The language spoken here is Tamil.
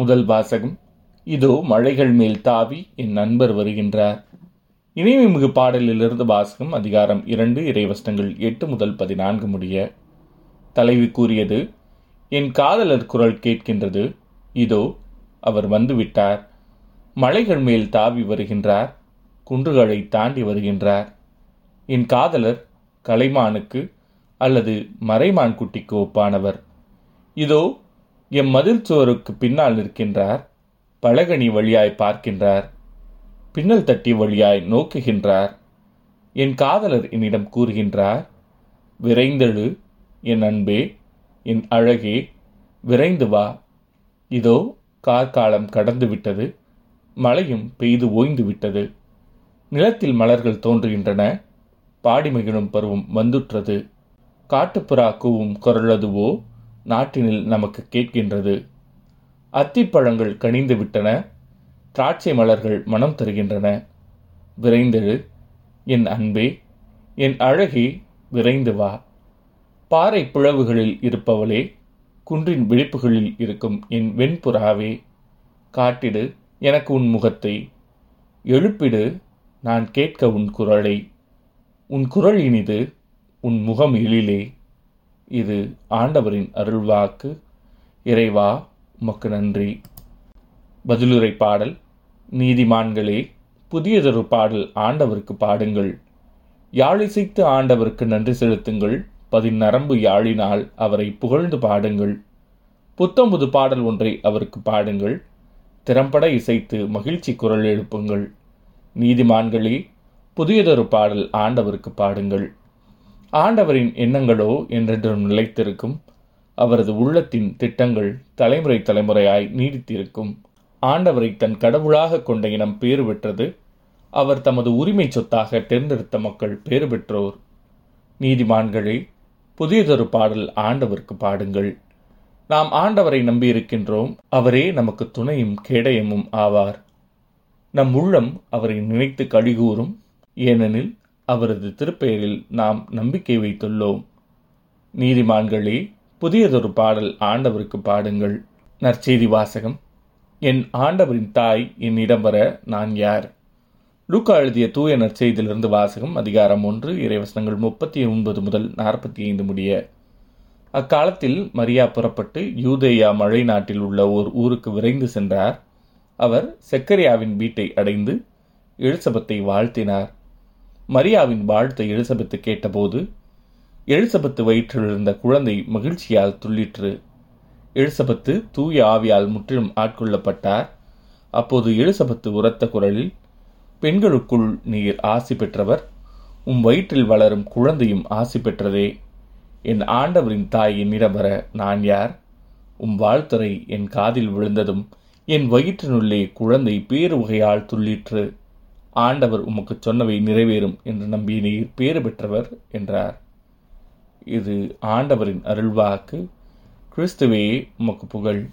முதல் வாசகம் இதோ மழைகள் மேல் தாவி என் நண்பர் வருகின்றார். இனிமைமிகு பாடலிலிருந்து வாசகம் அதிகாரம் இரண்டு இறைவசனங்கள் எட்டு முதல் பதினான்கு முடிய தலைவி கூறியது என் காதலர் குரல் கேட்கின்றது இதோ அவர் வந்துவிட்டார். மலைகள் மேல் தாவி வருகின்றார் குன்றுகளை தாண்டி வருகின்றார். என் காதலர் கலைமானுக்கு அல்லது மறைமான் குட்டிக்கு ஒப்பானவர். இதோ எம் மதில் சுவருக்கு பின்னால் நிற்கின்றார். பலகனி வழியாய் பார்க்கின்றார். பின்னல் தட்டி வழியாய் நோக்குகின்றார். என் காதலர் என்னிடம் கூறுகின்றார் விரைந்தெழு என் அன்பே என் அழகே விரைந்து வா. இதோ கார்காலம் கடந்து விட்டது மழையும் பெய்து ஓய்ந்து விட்டது நிலத்தில் மலர்கள் தோன்றுகின்றன பாடி மகிழும் பருவம் வந்துற்றது. காட்டுப்புறா கூவும் குரலதுவோ நாட்டினில் நமக்கு கேட்கின்றது. அத்திப்பழங்கள் கனிந்து விட்டன திராட்சை மலர்கள் மனம் தருகின்றன. விரைந்தெழு என் அன்பே என் அழகே விரைந்து வா. பாறை பிளவுகளில் இருப்பவளே குன்றின் விழிப்புகளில் இருக்கும் என் வெண்புறாவே. காட்டிடு எனக்கு உன் முகத்தை எழுப்பிடு நான் கேட்க உன் குரலை. உன் குரல் இனிது உன் முகம் எழிலே. இது ஆண்டவரின் அருள்வாக்கு. இறைவா உமக்கு நன்றி. பதிலுரை பாடல் நீதிமான்களே புதியதொரு பாடல் ஆண்டவருக்கு பாடுங்கள். யாழிசைத்து ஆண்டவருக்கு நன்றி செலுத்துங்கள். பதிநரம்பு யாழினால் அவரை புகழ்ந்து பாடுங்கள். புத்தம்புது பாடல் ஒன்றை அவருக்கு பாடுங்கள். திறம்பட இசைத்து மகிழ்ச்சி குரல் எழுப்புங்கள். நீதிமான்களே புதியதொரு பாடல் ஆண்டவருக்கு பாடுங்கள். ஆண்டவரின் எண்ணங்களோ என்றென்றும் நிலைத்திருக்கும். அவரது உள்ளத்தின் திட்டங்கள் தலைமுறை தலைமுறையாய் நீடித்திருக்கும். ஆண்டவரை தன் கடவுளாக கொண்ட இனம் பேறு பெற்றது. அவர் தமது உரிமை சொத்தாக தேர்ந்தெடுத்த மக்கள் பேறு பெற்றோர். நீதிமான்களே புதியதொரு பாடல் ஆண்டவருக்கு பாடுங்கள். நாம் ஆண்டவரை நம்பியிருக்கின்றோம். அவரே நமக்கு துணையும் கேடயமும் ஆவார். நம் உள்ளம் அவரை நினைத்து கழிகூறும் ஏனெனில் அவரது திருப்பெயரில் நாம் நம்பிக்கை வைத்துள்ளோம். நீதிமான்களே புதியதொரு பாடல் ஆண்டவருக்கு பாடுங்கள். நற்செய்தி வாசகம். என் ஆண்டவரின் தாய் என்னிடம் வர நான் யார்? லூக்கா எழுதிய தூய நற்செய்தியிலிருந்து வாசகம் அதிகாரம் ஒன்று இறைவசனங்கள் முப்பத்தி ஒன்பது முதல் நாற்பத்தி ஐந்து முடிய. அக்காலத்தில் மரியா புறப்பட்டு யூதேயா மழை நாட்டில் உள்ள ஓர் ஊருக்கு விரைந்து சென்றார். அவர் செக்கரியாவின் வீட்டை அடைந்து எலிசபத்தை வாழ்த்தினார். மரியாவின் வாழ்த்தை எலிசபெத்து கேட்டபோது எலிசபெத்து வயிற்றில் இருந்த குழந்தை மகிழ்ச்சியால் துள்ளிற்று. எலிசபெத்து தூய ஆவியால் முற்றிலும் ஆட்கொள்ளப்பட்டார். அப்போது எலிசபெத்து உரத்த குரலில் பெண்களுக்குள் நீர் ஆசி பெற்றவர் உம் வயிற்றில் வளரும் குழந்தையும் ஆசி பெற்றதே. என் ஆண்டவரின் தாய் என்னிடம் வர நான் யார்? உம் வாழ்த்துறை என் காதில் விழுந்ததும் என் வயிற்றினுள்ளே குழந்தை பேறு வகையால் துள்ளிற்று. ஆண்டவர் உமக்கு சொன்னவை நிறைவேறும் என்று நம்பி நீர் பேறு பெற்றவர் என்றார். இது ஆண்டவரின் அருள்வாக்கு. கிறிஸ்துவே உமக்கு புகழ்.